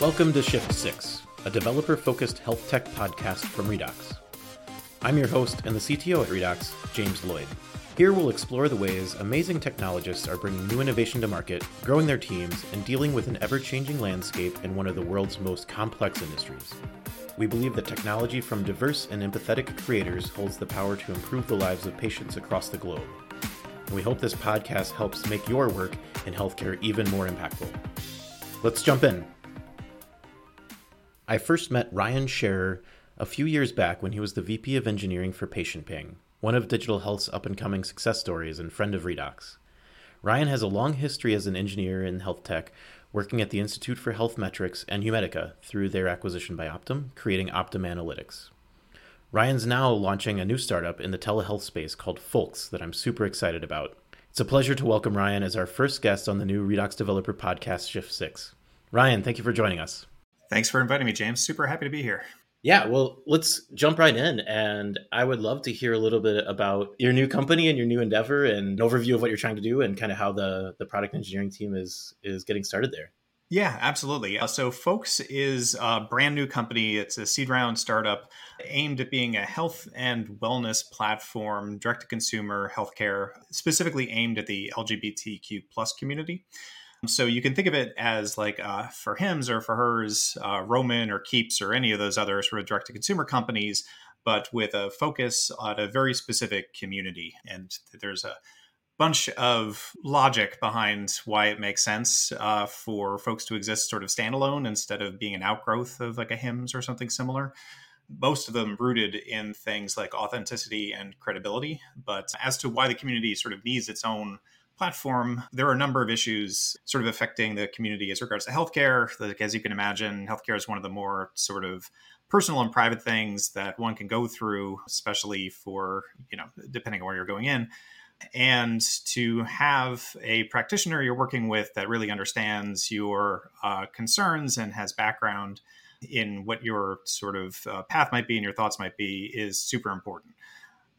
Welcome to Shift 6, a developer focused health tech podcast from Redox. I'm your host and the CTO at Redox, James Lloyd. Here we'll explore the ways amazing technologists are bringing new innovation to market, growing their teams, and dealing with an ever changing landscape in one of the world's most complex industries. We believe that technology from diverse and empathetic creators holds the power to improve the lives of patients across the globe. And we hope this podcast helps make your work in healthcare even more impactful. Let's jump in. I first met Ryan Scharer a few years back when he was the VP of Engineering for PatientPing, one of digital health's up and coming success stories and friend of Redox. Ryan has a long history as an engineer in health tech, working at the Institute for Health Metrics and Humedica through their acquisition by Optum, creating Optum Analytics. Ryan's now launching a new startup in the telehealth space called Folx that I'm super excited about. It's a pleasure to welcome Ryan as our first guest on the new Redox Developer Podcast Shift 6. Ryan, thank you for joining us. Thanks for inviting me, James. Super happy to be here. Yeah, well, let's jump right in. And I would love to hear a little bit about your new company and your new endeavor and an overview of what you're trying to do and kind of how the, the product engineering team is is getting started there. Yeah, absolutely. Uh, so, Folx is a brand new company. It's a seed round startup aimed at being a health and wellness platform, direct to consumer healthcare, specifically aimed at the LGBTQ plus community. So you can think of it as like uh, for Hims or for hers, uh, Roman or Keeps or any of those other sort of direct to consumer companies, but with a focus on a very specific community. And there's a bunch of logic behind why it makes sense uh, for Folx to exist sort of standalone instead of being an outgrowth of like a Hims or something similar most of them rooted in things like authenticity and credibility. But as to why the community sort of needs its own platform, there are a number of issues sort of affecting the community as regards to healthcare. Like, as you can imagine, healthcare is one of the more sort of personal and private things that one can go through, especially for, you know, depending on where you're going in. And to have a practitioner you're working with that really understands your uh, concerns and has background in what your sort of uh, path might be and your thoughts might be is super important.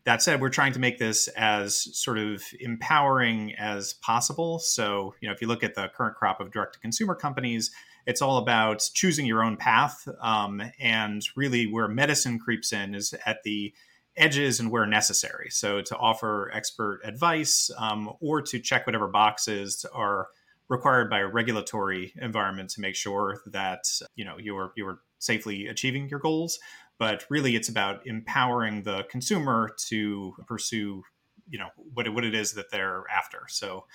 That said, we're trying to make this as sort of empowering as possible. So, you know, if you look at the current crop of direct to consumer companies, it's all about choosing your own path. Um, and really, where medicine creeps in is at the edges and where necessary. So, to offer expert advice um, or to check whatever boxes are required by a regulatory environment to make sure that you know you're you're safely achieving your goals but really it's about empowering the consumer to pursue you know what it, what it is that they're after. So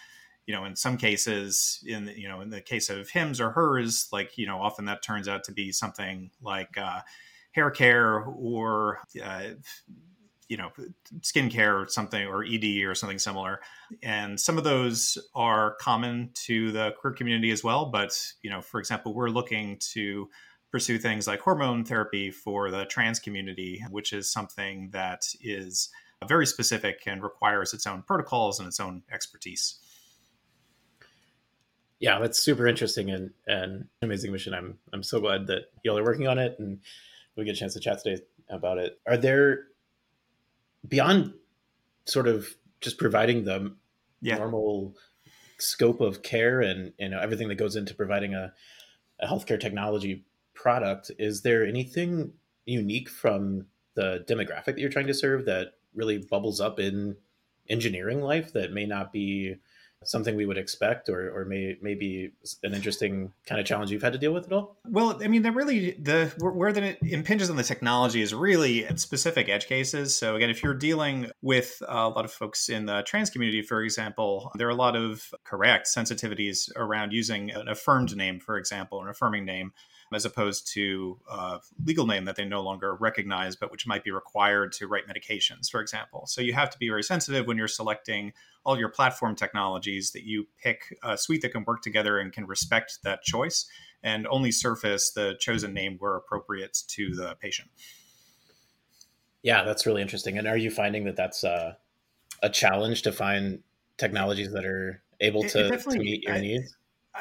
you know in some cases in you know in the case of Hims or hers like you know often that turns out to be something like uh, hair care or uh, you know skincare or something or ed or something similar. And some of those are common to the queer community as well but you know for example we're looking to pursue things like hormone therapy for the trans community, which is something that is very specific and requires its own protocols and its own expertise. Yeah, that's super interesting and, and amazing mission. I'm I'm so glad that y'all are working on it and we get a chance to chat today about it. Are there beyond sort of just providing the yeah. normal scope of care and you know everything that goes into providing a, a healthcare technology product, is there anything unique from the demographic that you're trying to serve that really bubbles up in engineering life that may not be something we would expect or, or may maybe an interesting kind of challenge you've had to deal with at all? Well i mean the really the where that impinges on the technology is really specific edge cases. So again if you're dealing with a lot of folks in the trans community for example there are a lot of correct sensitivities around using an affirmed name for example an affirming name as opposed to a legal name that they no longer recognize, but which might be required to write medications, for example. So you have to be very sensitive when you're selecting all your platform technologies that you pick a suite that can work together and can respect that choice and only surface the chosen name where appropriate to the patient. Yeah, that's really interesting. And are you finding that that's a, a challenge to find technologies that are able to, to meet your needs?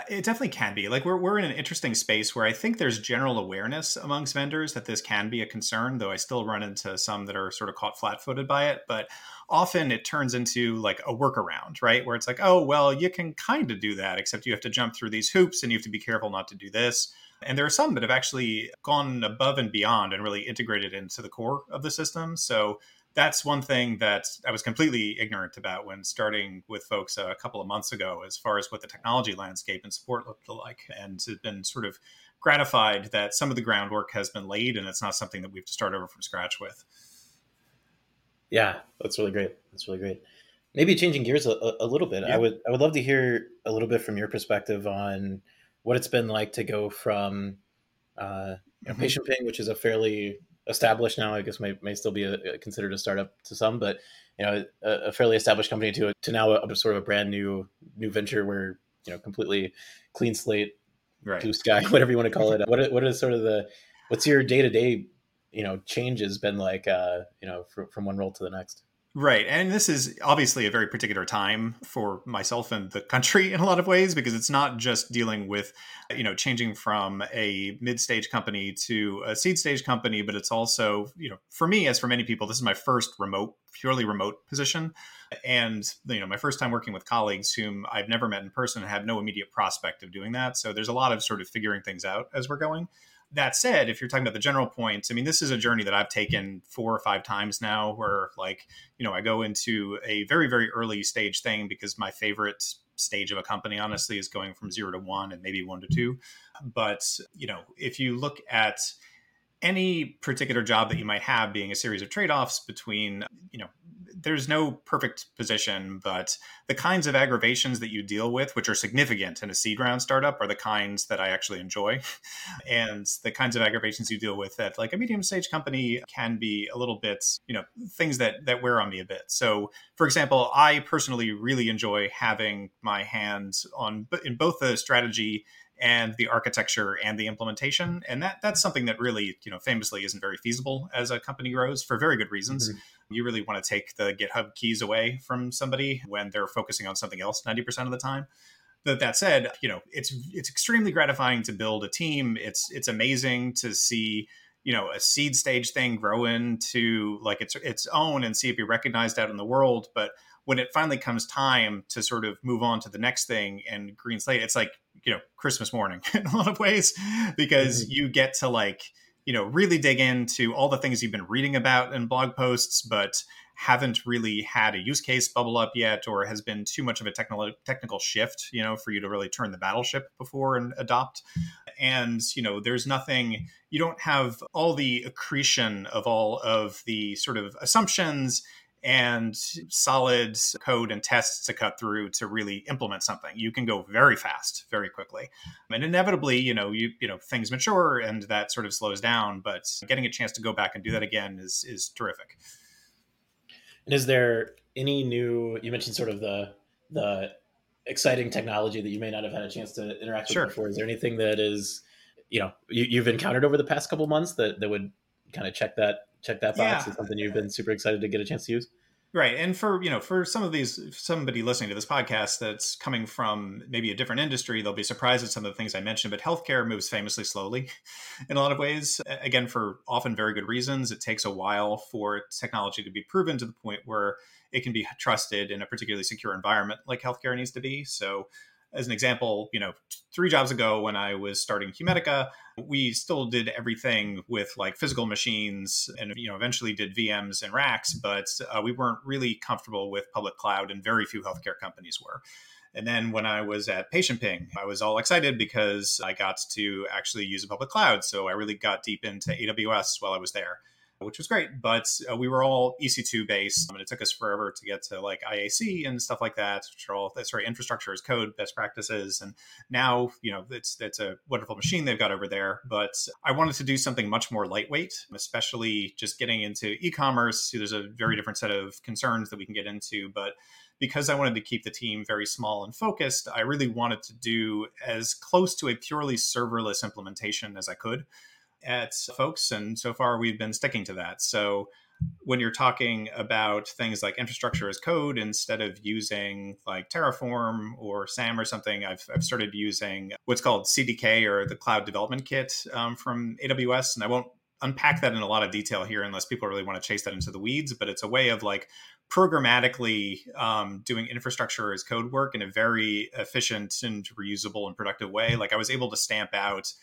It definitely can be. Like we're we're in an interesting space where I think there's general awareness amongst vendors that this can be a concern, though I still run into some that are sort of caught flat-footed by it. But often it turns into like a workaround, right? Where it's like, oh, well, you can kind of do that, except you have to jump through these hoops and you have to be careful not to do this. And there are some that have actually gone above and beyond and really integrated into the core of the system. So that's one thing that I was completely ignorant about when starting with Folx a couple of months ago, as far as what the technology landscape and support looked like. And it's been sort of gratified that some of the groundwork has been laid and it's not something that we have to start over from scratch with. Yeah, that's really great. That's really great. Maybe changing gears a, a little bit. Yeah. I would I would love to hear a little bit from your perspective on what it's been like to go from uh, you know, mm-hmm. PatientPing, which is a fairly established now. I guess may, may still be a, considered a startup to some, but you know, a, a fairly established company to to now a, sort of a brand new new venture where you know completely clean slate, right. blue sky, whatever you want to call it. what what is sort of the what's your day to day you know changes been like uh, you know from, from one role to the next? Right. And this is obviously a very particular time for myself and the country in a lot of ways because it's not just dealing with, you know, changing from a mid stage company to a seed stage company, but it's also, you know, for me, as for many people, this is my first remote, purely remote position. And, you know, my first time working with colleagues whom I've never met in person and have no immediate prospect of doing that. So there's a lot of sort of figuring things out as we're going that said, if you're talking about the general points, I mean, this is a journey that I've taken four or five times now where, like, you know, I go into a very, very early stage thing because my favorite stage of a company, honestly, is going from zero to one and maybe one to two. But, you know, if you look at any particular job that you might have being a series of trade offs between, you know, there's no perfect position, but the kinds of aggravations that you deal with, which are significant in a seed round startup, are the kinds that I actually enjoy. and the kinds of aggravations you deal with at like a medium stage company can be a little bit, you know, things that that wear on me a bit. So, for example, I personally really enjoy having my hands on in both the strategy and the architecture and the implementation and that that's something that really you know famously isn't very feasible as a company grows for very good reasons mm-hmm you really want to take the GitHub keys away from somebody when they're focusing on something else 90% of the time. But that said, you know, it's it's extremely gratifying to build a team. It's it's amazing to see, you know, a seed stage thing grow into like its its own and see it be recognized out in the world. But when it finally comes time to sort of move on to the next thing and green slate, it's like, you know, Christmas morning in a lot of ways because mm-hmm. you get to like you know really dig into all the things you've been reading about in blog posts but haven't really had a use case bubble up yet or has been too much of a technical technical shift you know for you to really turn the battleship before and adopt. And you know there's nothing you don't have all the accretion of all of the sort of assumptions and solid code and tests to cut through to really implement something. You can go very fast, very quickly. And inevitably, you know, you you know, things mature and that sort of slows down, but getting a chance to go back and do that again is is terrific. And is there any new you mentioned sort of the the exciting technology that you may not have had a chance to interact with sure. before. Is there anything that is, you know, you, have encountered over the past couple months that, that would kind of check that check that box. Yeah. It's something you've been super excited to get a chance to use. Right. And for, you know, for some of these, somebody listening to this podcast that's coming from maybe a different industry, they'll be surprised at some of the things I mentioned, but healthcare moves famously slowly in a lot of ways. Again, for often very good reasons. It takes a while for technology to be proven to the point where it can be trusted in a particularly secure environment like healthcare needs to be. So as an example, you know, three jobs ago when I was starting Humedica, we still did everything with like physical machines and, you know, eventually did VMs and racks, but uh, we weren't really comfortable with public cloud and very few healthcare companies were. And then when I was at PatientPing, I was all excited because I got to actually use a public cloud. So I really got deep into AWS while I was there which was great. But uh, we were all EC2 based, and it took us forever to get to like IAC and stuff like that, which are all that's right, infrastructure as code, best practices. And now, you know, it's it's a wonderful machine they've got over there. But I wanted to do something much more lightweight, especially just getting into e-commerce. There's a very different set of concerns that we can get into, but because I wanted to keep the team very small and focused, I really wanted to do as close to a purely serverless implementation as I could at Folx. And so far, we've been sticking to that. So when you're talking about things like infrastructure as code, instead of using like Terraform or SAM or something, I've, I've started using what's called CDK or the Cloud Development Kit um, from AWS. And I won't unpack that in a lot of detail here unless people really want to chase that into the weeds, but it's a way of like programmatically um, doing infrastructure as code work in a very efficient and reusable and productive way. Like I was able to stamp out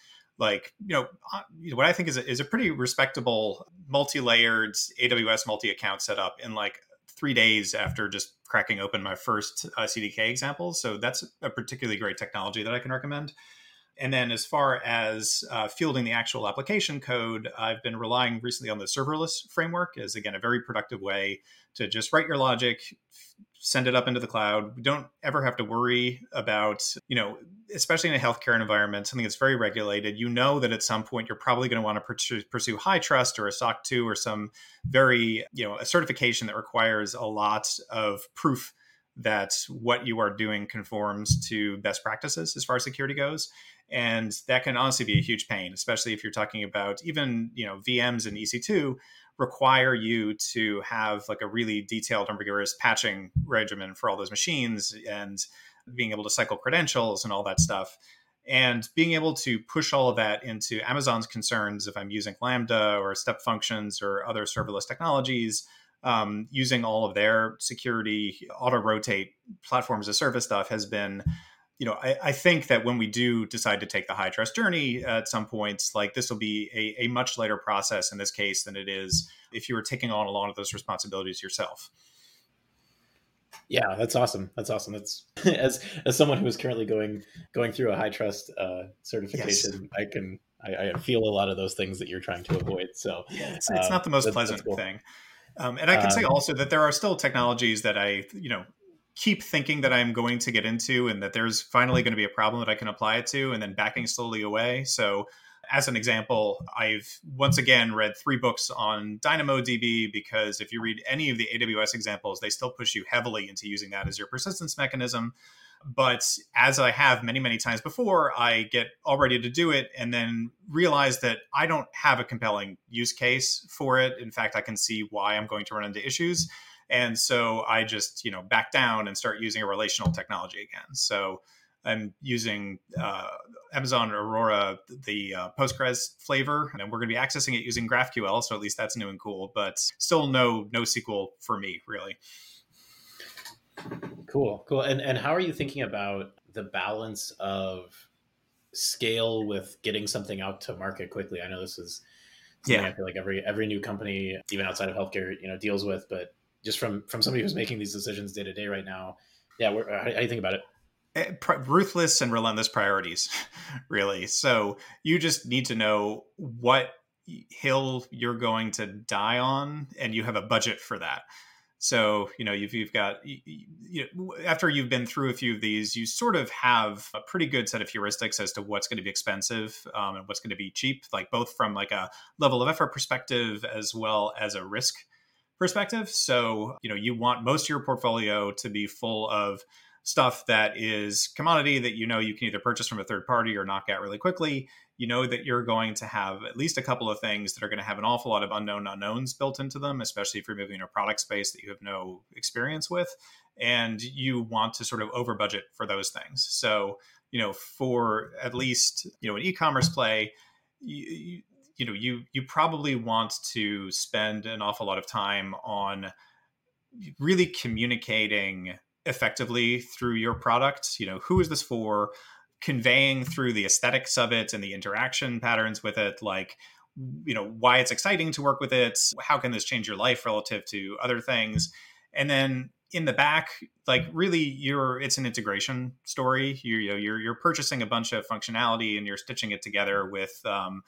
like you know uh, what I think is a, is a pretty respectable multi-layered AWS multi-account setup in like three days after just cracking open my first uh, CDK example. So that's a particularly great technology that I can recommend. And then as far as uh, fielding the actual application code, I've been relying recently on the serverless framework as again a very productive way to just write your logic, send it up into the cloud. We don't ever have to worry about, you know, especially in a healthcare environment, something that's very regulated. You know that at some point you're probably going to want to pursue, HITRUST or a SOC 2 or some very, you know, a certification that requires a lot of proof that what you are doing conforms to best practices as far as security goes and that can honestly be a huge pain especially if you're talking about even you know vms and ec2 require you to have like a really detailed and rigorous patching regimen for all those machines and being able to cycle credentials and all that stuff. And being able to push all of that into amazon's concerns if i'm using lambda or step functions or other serverless technologies um, using all of their security auto rotate platforms as service stuff has been you know, I, I, think that when we do decide to take the HITRUST journey at some points, like this will be a, a, much lighter process in this case than it is if you were taking on a lot of those responsibilities yourself. Yeah, that's awesome. That's awesome. That's as as someone who is currently going going through a HITRUST uh, certification, yes. I can I, I, feel a lot of those things that you're trying to avoid. So yeah, it's, it's um, not the most pleasant cool. thing. Um, and I can um, say also that there are still technologies that I, you know, keep thinking that I'm going to get into and that there's finally going to be a problem that I can apply it to and then backing slowly away. So as an example, I've once again read three books on DynamoDB because if you read any of the AWS examples, they still push you heavily into using that as your persistence mechanism. But as I have many, many times before, I get all ready to do it and then realize that I don't have a compelling use case for it. In fact, I can see why I'm going to run into issues. And so I just, you know, back down and start using a relational technology again. So I'm using uh, Amazon Aurora, the uh, Postgres flavor, and we're going to be accessing it using GraphQL. So at least that's new and cool, but still no no NoSQL for me, really. Cool, cool. And and how are you thinking about the balance of scale with getting something out to market quickly? I know this is yeah. I feel like every every new company, even outside of healthcare, you know, deals with. But just from from somebody who's making these decisions day to day right now. Yeah, how, how do you think about it? Eh, ruthless and relentless priorities, really. So you just need to know what hill you're going to die on, and you have a budget for that. So you know you've you've got you, you know, after you've been through a few of these, you sort of have a pretty good set of heuristics as to what's going to be expensive um, and what's going to be cheap, like both from like a level of effort perspective as well as a risk perspective. So, you know, you want most of your portfolio to be full of stuff that is commodity that you know you can either purchase from a third party or knock out really quickly. You know that you're going to have at least a couple of things that are going to have an awful lot of unknown unknowns built into them, especially if you're moving in a product space that you have no experience with. And you want to sort of over budget for those things. So, you know, for at least, you know, an e commerce play, you, you know you you probably want to spend an awful lot of time on really communicating effectively through your product. You know who is this for? Conveying through the aesthetics of it and the interaction patterns with it like you know why it's exciting to work with it how can this change your life relative to other things? And then in the back like really you're it's an integration story. You, you know you're you're purchasing a bunch of functionality and you're stitching it together with um,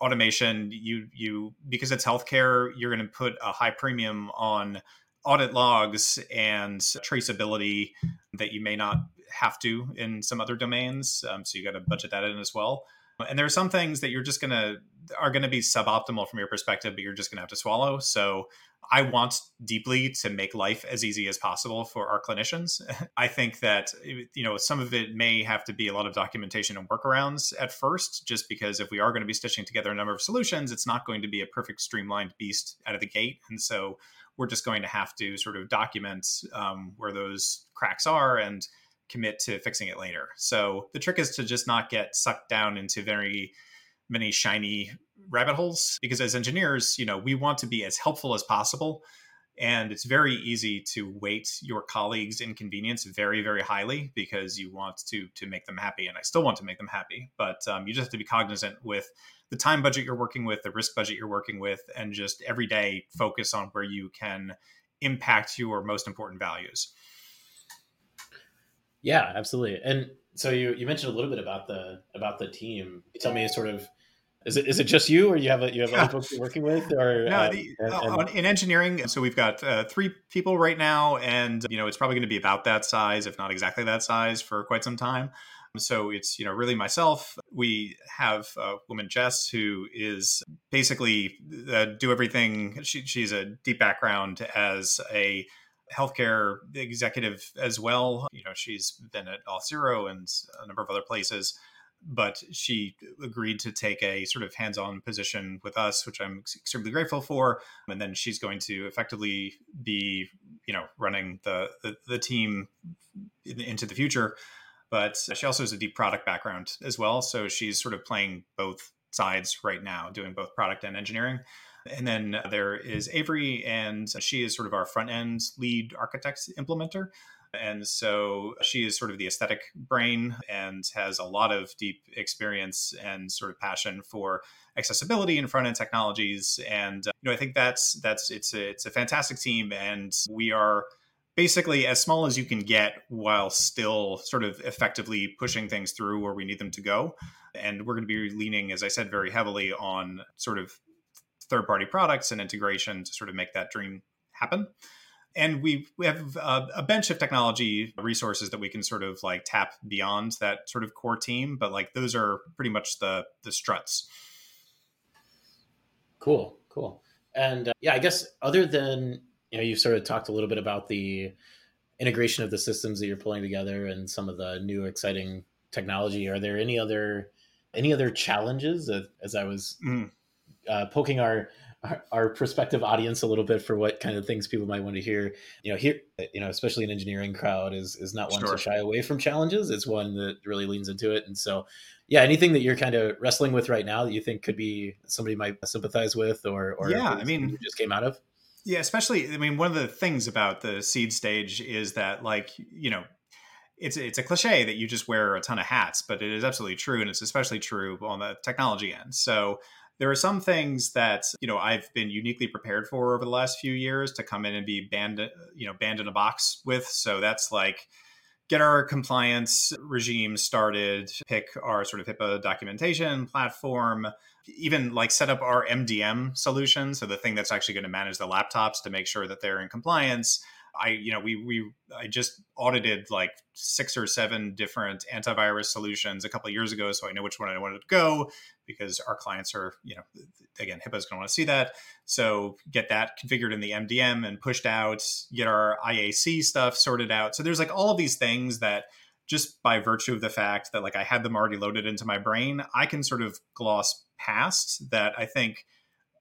automation you you because it's healthcare you're going to put a high premium on audit logs and traceability that you may not have to in some other domains. Um, so you got to budget that in as well and there are some things that you're just going to are going to be suboptimal from your perspective but you're just going to have to swallow so I want deeply to make life as easy as possible for our clinicians. I think that you know some of it may have to be a lot of documentation and workarounds at first, just because if we are going to be stitching together a number of solutions, it's not going to be a perfect streamlined beast out of the gate, and so we're just going to have to sort of document um, where those cracks are and commit to fixing it later. So the trick is to just not get sucked down into very many shiny rabbit holes because as engineers you know we want to be as helpful as possible and it's very easy to weight your colleagues inconvenience very very highly because you want to to make them happy and i still want to make them happy but um, you just have to be cognizant with the time budget you're working with the risk budget you're working with and just every day focus on where you can impact your most important values yeah absolutely and so you you mentioned a little bit about the about the team tell me sort of is it is it just you, or you have a, you have yeah. other folks you're working with, or no? Um, the, and, and... in engineering, so we've got uh, three people right now, and you know it's probably going to be about that size, if not exactly that size, for quite some time. So it's you know really myself. We have a woman Jess who is basically uh, do everything. She, she's a deep background as a healthcare executive as well. You know she's been at Auth0 and a number of other places but she agreed to take a sort of hands-on position with us, which I'm extremely grateful for. And then she's going to effectively be, you know, running the the, the team in, into the future. But she also has a deep product background as well, so she's sort of playing both sides right now, doing both product and engineering. And then there is Avery, and she is sort of our front end lead architect implementer. And so she is sort of the aesthetic brain and has a lot of deep experience and sort of passion for accessibility and front end technologies. And uh, you know, I think that's that's it's a, it's a fantastic team, and we are basically as small as you can get while still sort of effectively pushing things through where we need them to go. And we're going to be leaning, as I said, very heavily on sort of third party products and integration to sort of make that dream happen. And we we have a, a, bench of technology resources that we can sort of like tap beyond that sort of core team but like those are pretty much the the struts. Cool cool. And uh, yeah i guess other than you know you've sort of talked a little bit about the integration of the systems that you're pulling together and some of the new exciting technology are there any other any other challenges as, as i was mm. Uh, poking our our, prospective audience a little bit for what kind of things people might want to hear. You know, here, you know, especially an engineering crowd is is not one sure. to shy away from challenges. It's one that really leans into it. And so, yeah, anything that you're kind of wrestling with right now that you think could be somebody might sympathize with, or or yeah, I mean, just came out of. Yeah, especially. I mean, one of the things about the seed stage is that, like, you know, it's it's a cliche that you just wear a ton of hats, but it is absolutely true, and it's especially true on the technology end. So there are some things that you know I've been uniquely prepared for over the last few years to come in and be banned, you know, banned in a box with. So that's like get our compliance regime started, pick our sort of HIPAA documentation platform, even like set up our MDM solution. So the thing that's actually going to manage the laptops to make sure that they're in compliance. I, you know, we we I just audited like six or seven different antivirus solutions a couple of years ago, so I know which one I wanted to go because our clients are, you know, again, HIPAA is going to want to see that. So get that configured in the MDM and pushed out. Get our IAC stuff sorted out. So there's like all of these things that just by virtue of the fact that like I had them already loaded into my brain, I can sort of gloss past that. I think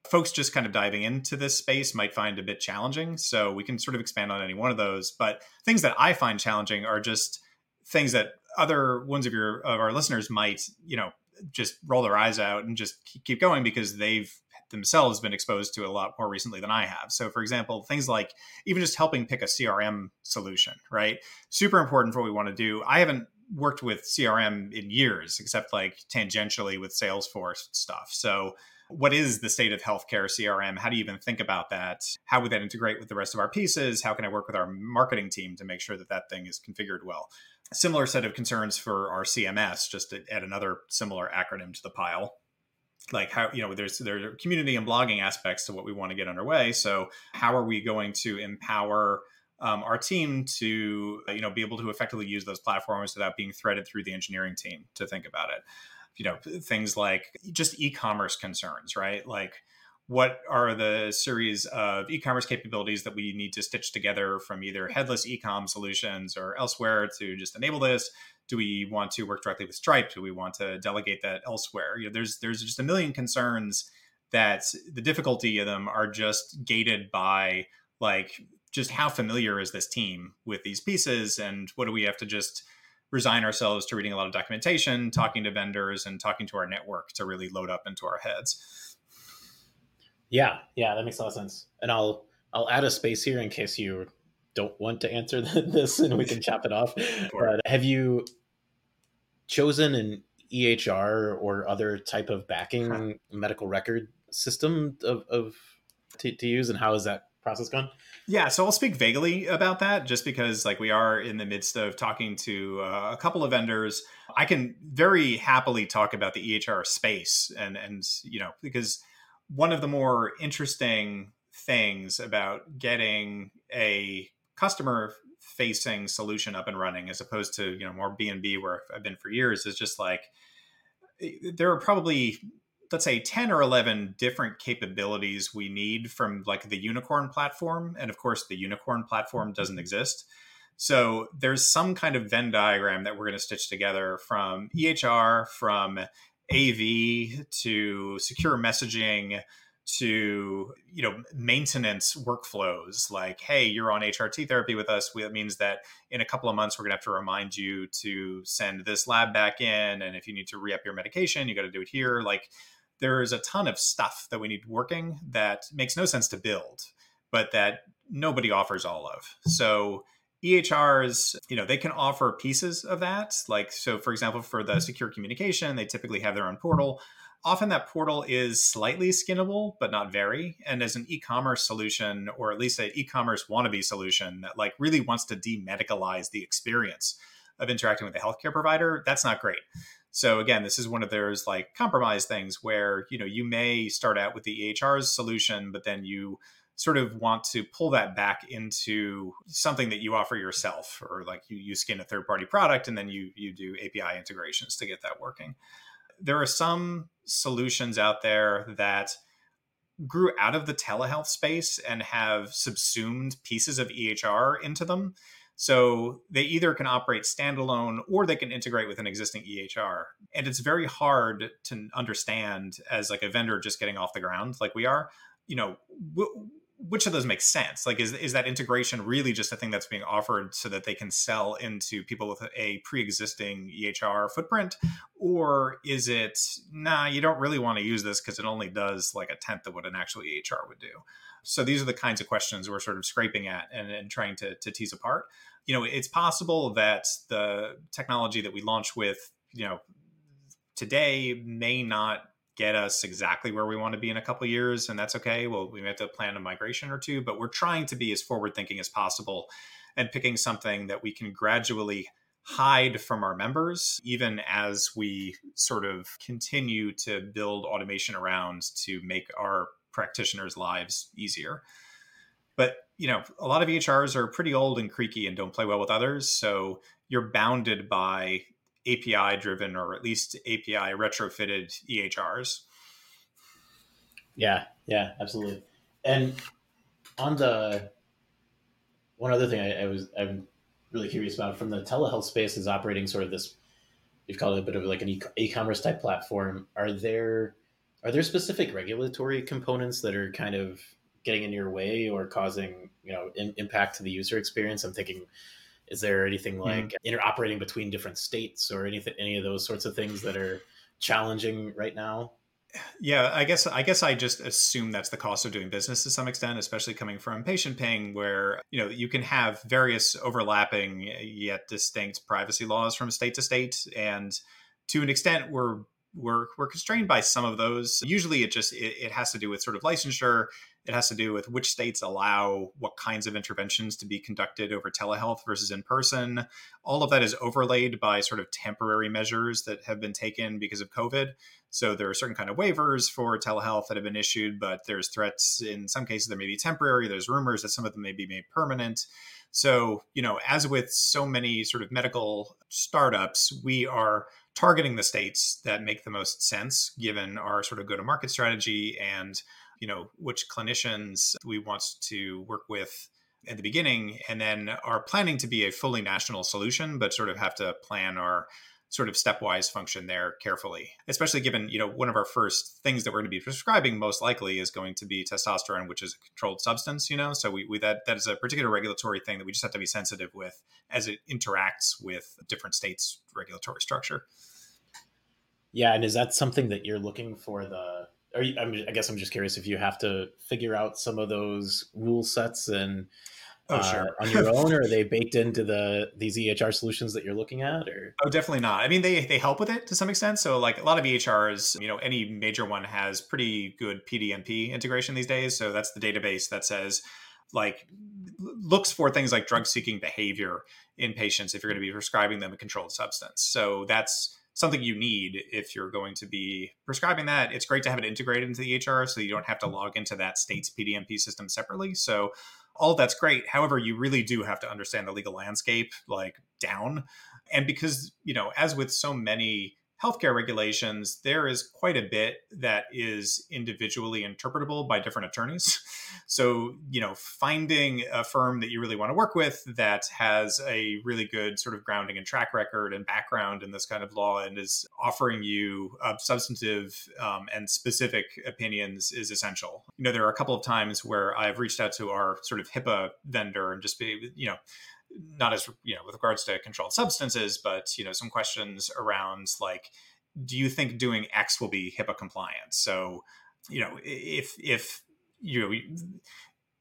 folks just kind of diving into this space might find a bit challenging. So we can sort of expand on any one of those. But things that I find challenging are just things that other ones of your of our listeners might, you know, just roll their eyes out and just keep going because they've themselves been exposed to a lot more recently than I have. So, for example, things like even just helping pick a CRM solution, right? Super important for what we want to do. I haven't worked with CRM in years, except like tangentially with Salesforce stuff. So, what is the state of healthcare CRM? How do you even think about that? How would that integrate with the rest of our pieces? How can I work with our marketing team to make sure that that thing is configured well? Similar set of concerns for our CMS, just to add another similar acronym to the pile. Like how you know there's there are community and blogging aspects to what we want to get underway. So how are we going to empower um, our team to you know be able to effectively use those platforms without being threaded through the engineering team to think about it? You know things like just e-commerce concerns right? Like what are the series of e-commerce capabilities that we need to stitch together from either headless e-com solutions or elsewhere to just enable this? Do we want to work directly with stripe? Do we want to delegate that elsewhere? You know there's there's just a million concerns that the difficulty of them are just gated by like just how familiar is this team with these pieces and what do we have to just resign ourselves to reading a lot of documentation, talking to vendors, and talking to our network to really load up into our heads. Yeah, yeah, that makes a lot of sense. And I'll I'll add a space here in case you don't want to answer this and we can chop it off. But have you chosen an EHR or other type of backing medical record system of, of to, to use, and how has that process gone? Yeah, so I'll speak vaguely about that just because like we are in the midst of talking to uh, a couple of vendors. I can very happily talk about the EHR space and and you know because one of the more interesting things about getting a customer facing solution up and running as opposed to you know more B2B where i've been for years is just like eh, there are probably let's say 10 or 11 different capabilities we need from like the unicorn platform and of course the unicorn platform doesn't mm-hmm. exist. So there's some kind of venn diagram that we're going to stitch together from ehr from av to secure messaging to you know maintenance workflows. Like hey you're on hrt therapy with us. That means that in a couple of months we're going to have to remind you to send this lab back in and if you need to re-up your medication you got to do it here. Like there's a ton of stuff that we need working that makes no sense to build but that nobody offers all of so EHRs, you know, they can offer pieces of that. Like, so for example, for the secure communication, they typically have their own portal often that portal is slightly skinnable, but not very. And as an e-commerce solution, or at least an e-commerce wannabe solution that like really wants to demedicalize the experience of interacting with a healthcare provider, that's not great. So again, this is one of those like compromise things where you know you may start out with the EHR's solution, but then you sort of want to pull that back into something that you offer yourself, or like you you skin a third party product and then you you do API integrations to get that working there are some solutions out there that grew out of the telehealth space and have subsumed pieces of EHR into them. So they either can operate standalone or they can integrate with an existing EHR. And it's very hard to understand as like a vendor just getting off the ground like we are, you know, which of those makes sense? Like, is is that integration really just a thing that's being offered so that they can sell into people with a pre-existing EHR footprint, or is it nah? You don't really want to use this because it only does like a tenth of what an actual EHR would do. So these are the kinds of questions we're sort of scraping at and, and trying to, to tease apart. You know, it's possible that the technology that we launch with, you know, today may not get us exactly where we want to be in a couple years, and that's okay. Well, we may have to plan a migration or two, but we're trying to be as forward thinking as possible and picking something that we can gradually hide from our members, even as we sort of continue to build automation around to make our practitioners' lives easier. But you know, a lot of EHRs are pretty old and creaky and don't play well with others. So you're bounded by API driven or at least API retrofitted EHRs. Yeah, yeah, absolutely. And on the one other thing I, I was I'm really curious about from the telehealth space is operating sort of this you've called it a bit of like an e-commerce type platform. Are there are there specific regulatory components that are kind of getting in your way or causing you know in, impact to the user experience? I'm thinking is there anything hmm. like mm. interoperating between different states or anything, any of those sorts of things that are challenging right now? Yeah, I guess I guess I just assume that's the cost of doing business to some extent, especially coming from PatientPing, where you know you can have various overlapping yet distinct privacy laws from state to state, and to an extent, we're we're we're constrained by some of those. Usually, it just it, it has to do with sort of licensure it has to do with which states allow what kinds of interventions to be conducted over telehealth versus in person. All of that is overlaid by sort of temporary measures that have been taken because of COVID. So there are certain kind of waivers for telehealth that have been issued, but there's threats in some cases that may be temporary. There's rumors that some of them may be made permanent. So, you know, as with so many sort of medical startups, we are targeting the states that make the most sense given our sort of go to market strategy and you know which clinicians we want to work with at the beginning and then are planning to be a fully national solution but sort of have to plan our sort of stepwise function there carefully especially given you know one of our first things that we're going to be prescribing most likely is going to be testosterone which is a controlled substance you know? So we, we that that is a particular regulatory thing that we just have to be sensitive with as it interacts with different states regulatory structure. Yeah and is that something that you're looking for the are you, i guess I'm just curious if you have to figure out some of those rule sets and Oh, sure. Uh, on your own, or are they baked into the these EHR solutions that you're looking at? Or oh, definitely not. I mean, they they help with it to some extent. So, like a lot of EHRs, you know, any major one has pretty good PDMP integration these days. So that's the database that says like looks for things like drug seeking behavior in patients if you're going to be prescribing them a controlled substance. So that's something you need if you're going to be prescribing that. It's great to have it integrated into the EHR so you don't have to log into that state's PDMP system separately. So all that's great. However, you really do have to understand the legal landscape like down. And because, you know, as with so many healthcare regulations, there is quite a bit that is individually interpretable by different attorneys. So, you know, finding a firm that you really want to work with that has a really good sort of grounding and track record and background in this kind of law and is offering you uh, substantive um, and specific opinions is essential. You know, there are a couple of times where I've reached out to our sort of HIPAA vendor and just be, you know, not as you know with regards to controlled substances, but you know some questions around like, do you think doing X will be HIPAA compliant? So you know if if you know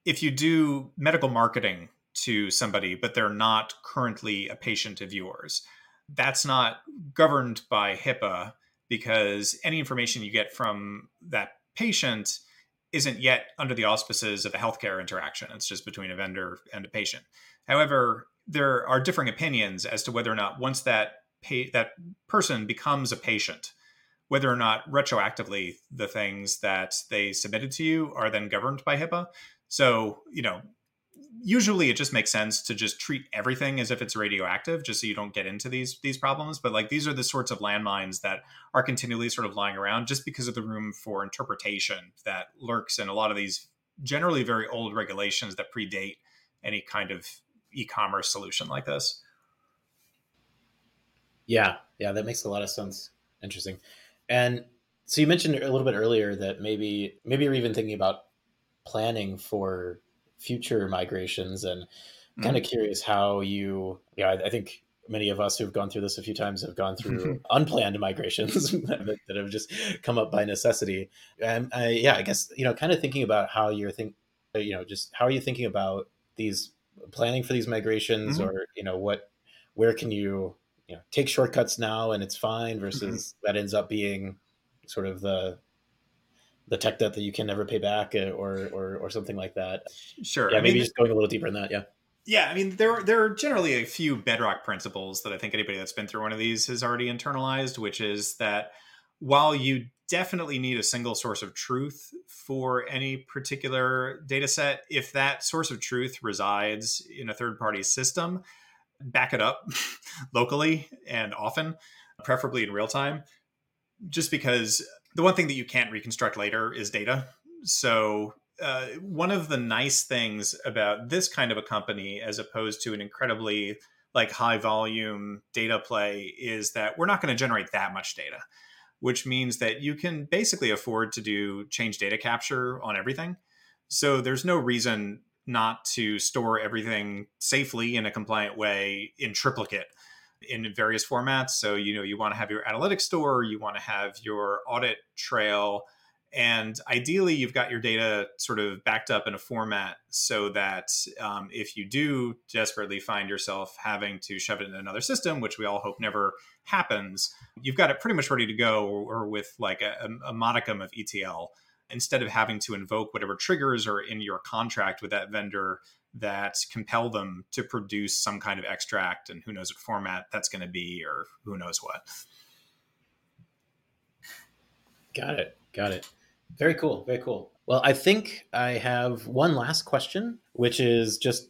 if you do medical marketing to somebody, but they're not currently a patient of yours, that's not governed by HIPAA because any information you get from that patient isn't yet under the auspices of a healthcare interaction. It's just between a vendor and a patient. However, there are differing opinions as to whether or not once that pa- that person becomes a patient, whether or not retroactively the things that they submitted to you are then governed by HIPAA. So, you know, usually it just makes sense to just treat everything as if it's radioactive just so you don't get into these these problems but like these are the sorts of landmines that are continually sort of lying around just because of the room for interpretation that lurks in a lot of these generally very old regulations that predate any kind of e-commerce solution like this. Yeah, yeah, that makes a lot of sense. Interesting. And so you mentioned a little bit earlier that maybe maybe you're even thinking about planning for future migrations and mm-hmm. kind of curious how you yeah I, I, think many of us who've gone through this a few times have gone through unplanned migrations that, that, have just come up by necessity and I, yeah i guess you know kind of thinking about how you're think you know just how are you thinking about these planning for these migrations mm-hmm. or you know what where can you you know take shortcuts now and it's fine versus mm-hmm. that ends up being sort of the the tech debt that you can never pay back uh, or or or something like that sure yeah I maybe mean, just going a little deeper in that yeah yeah i mean there there are generally a few bedrock principles that i think anybody that's been through one of these has already internalized which is that while you definitely need a single source of truth for any particular data set. If that source of truth resides in a third party system, back it up locally and often, preferably in real time, just because the one thing that you can't reconstruct later is data. So, uh, one of the nice things about this kind of a company, as opposed to an incredibly like high volume data play, is that we're not going to generate that much data which means that you can basically afford to do change data capture on everything. So there's no reason not to store everything safely in a compliant way in triplicate in various formats. So, you know, you want to have your analytics store, you want to have your audit trail, and ideally, you've got your data sort of backed up in a format so that um, if you do desperately find yourself having to shove it in another system, which we all hope never happens, you've got it pretty much ready to go or, or with like a, a modicum of ETL instead of having to invoke whatever triggers are in your contract with that vendor that compel them to produce some kind of extract and who knows what format that's going to be or who knows what. Got it. Got it. Very cool. Very cool. Well, I think I have one last question, which is just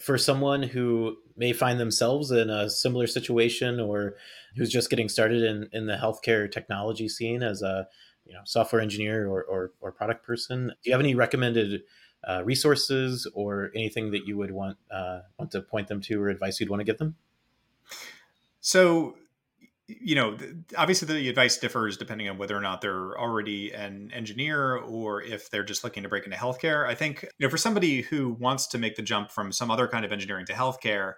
for someone who may find themselves in a similar situation or who's just getting started in, in the healthcare technology scene as a you know software engineer or, or, or product person. Do you have any recommended uh, resources or anything that you would want uh, want to point them to or advice you'd want to give them? So you know, obviously the advice differs depending on whether or not they're already an engineer or if they're just looking to break into healthcare. I think, you know, for somebody who wants to make the jump from some other kind of engineering to healthcare,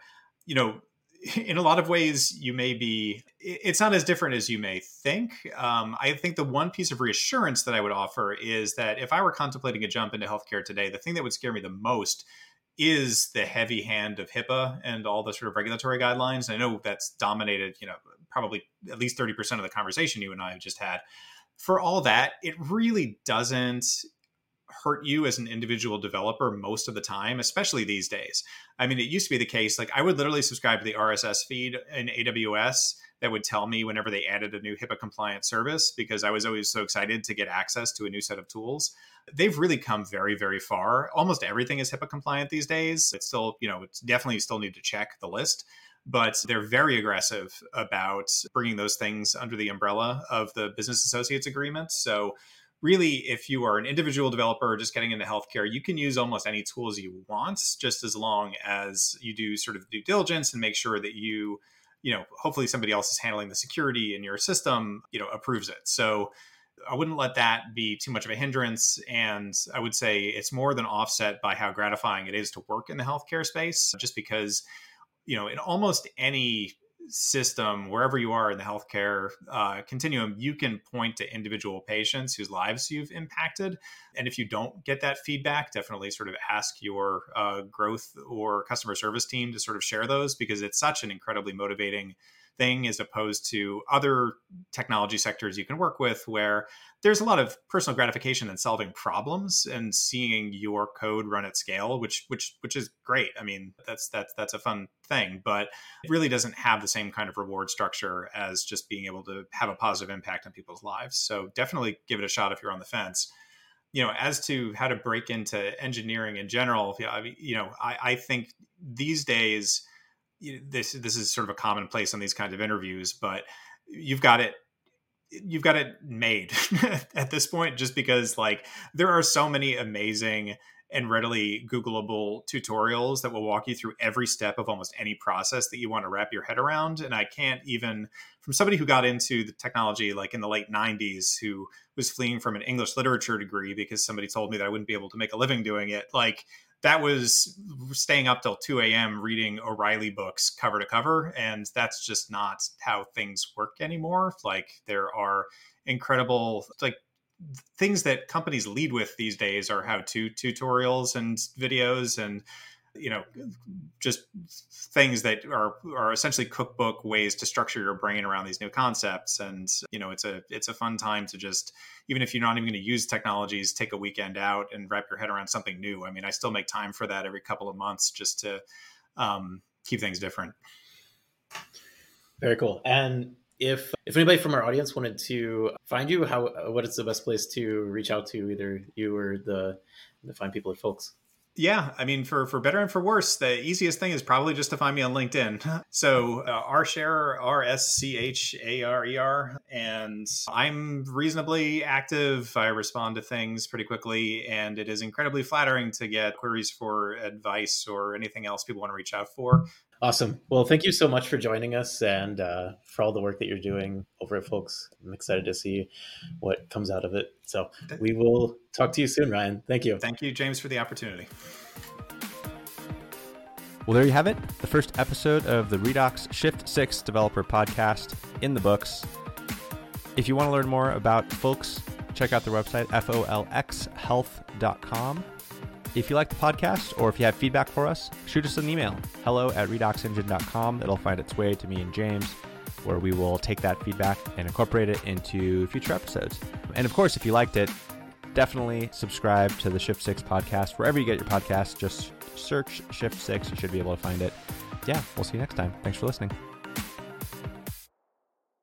you know, in a lot of ways, you may be, it's not as different as you may think. Um, I think the one piece of reassurance that I would offer is that if I were contemplating a jump into healthcare today, the thing that would scare me the most is the heavy hand of HIPAA and all the sort of regulatory guidelines. I know that's dominated, you know, probably at least 30% of the conversation you and I have just had. For all that, it really doesn't hurt you as an individual developer most of the time, especially these days. I mean, it used to be the case, like I would literally subscribe to the RSS feed in AWS that would tell me whenever they added a new HIPAA compliant service because I was always so excited to get access to a new set of tools. They've really come very, very far. Almost everything is HIPAA compliant these days. It's still, you know, it's definitely still need to check the list but they're very aggressive about bringing those things under the umbrella of the business associates agreement. So really, if you are an individual developer just getting into healthcare, you can use almost any tools you want, just as long as you do sort of due diligence and make sure that you, you know, hopefully somebody else is handling the security in your system, you know, approves it. So I wouldn't let that be too much of a hindrance. And I would say it's more than offset by how gratifying it is to work in the healthcare space, just because, you know, in almost any system, wherever you are in the healthcare uh, continuum, you can point to individual patients whose lives you've impacted. And if you don't get that feedback, definitely sort of ask your uh, growth or customer service team to sort of share those because it's such an incredibly motivating thing as opposed to other technology sectors you can work with where there's a lot of personal gratification in solving problems and seeing your code run at scale which which which is great. I mean that's that's that's a fun thing but it really doesn't have the same kind of reward structure as just being able to have a positive impact on people's lives. So definitely give it a shot if you're on the fence. You know as to how to break into engineering in general you know i, I think these days this this is sort of a commonplace on these kinds of interviews, but you've got it you've got it made at this point just because like there are so many amazing and readily googleable tutorials that will walk you through every step of almost any process that you want to wrap your head around and i can't even from somebody who got into the technology like in the late 90s who was fleeing from an english literature degree because somebody told me that i wouldn't be able to make a living doing it like that was staying up till 2 a.m. reading O'Reilly books cover to cover. And that's just not how things work anymore. Like there are incredible, like things that companies lead with these days are how to tutorials and videos and you know just things that are are essentially cookbook ways to structure your brain around these new concepts. And you know it's a it's a fun time to just even if you're not even going to use technologies take a weekend out and wrap your head around something new. I mean i still make time for that every couple of months just to um, keep things different. Very cool. And if if anybody from our audience wanted to find you how what is the best place to reach out to either you or the the fine people at Folx yeah, I mean, for for better and for worse, the easiest thing is probably just to find me on LinkedIn. So uh, R Scharer, R S C H A R E R, and I'm reasonably active. I respond to things pretty quickly, and it is incredibly flattering to get queries for advice or anything else people want to reach out for. Awesome. Well, thank you so much for joining us and uh, for all the work that you're doing over at Folx. I'm excited to see what comes out of it. So we will talk to you soon, Ryan. Thank you. Thank you, James, for the opportunity. Well, there you have it. The first episode of the Redox Shift 6 Developer Podcast in the books. If you want to learn more about Folx, check out their website, folxhealth.com. If you like the podcast or if you have feedback for us, shoot us an email hello at redoxengine.com. It'll find its way to me and James, where we will take that feedback and incorporate it into future episodes. And of course, if you liked it, definitely subscribe to the Shift 6 podcast. Wherever you get your podcast, just search Shift 6. You should be able to find it. Yeah, we'll see you next time. Thanks for listening.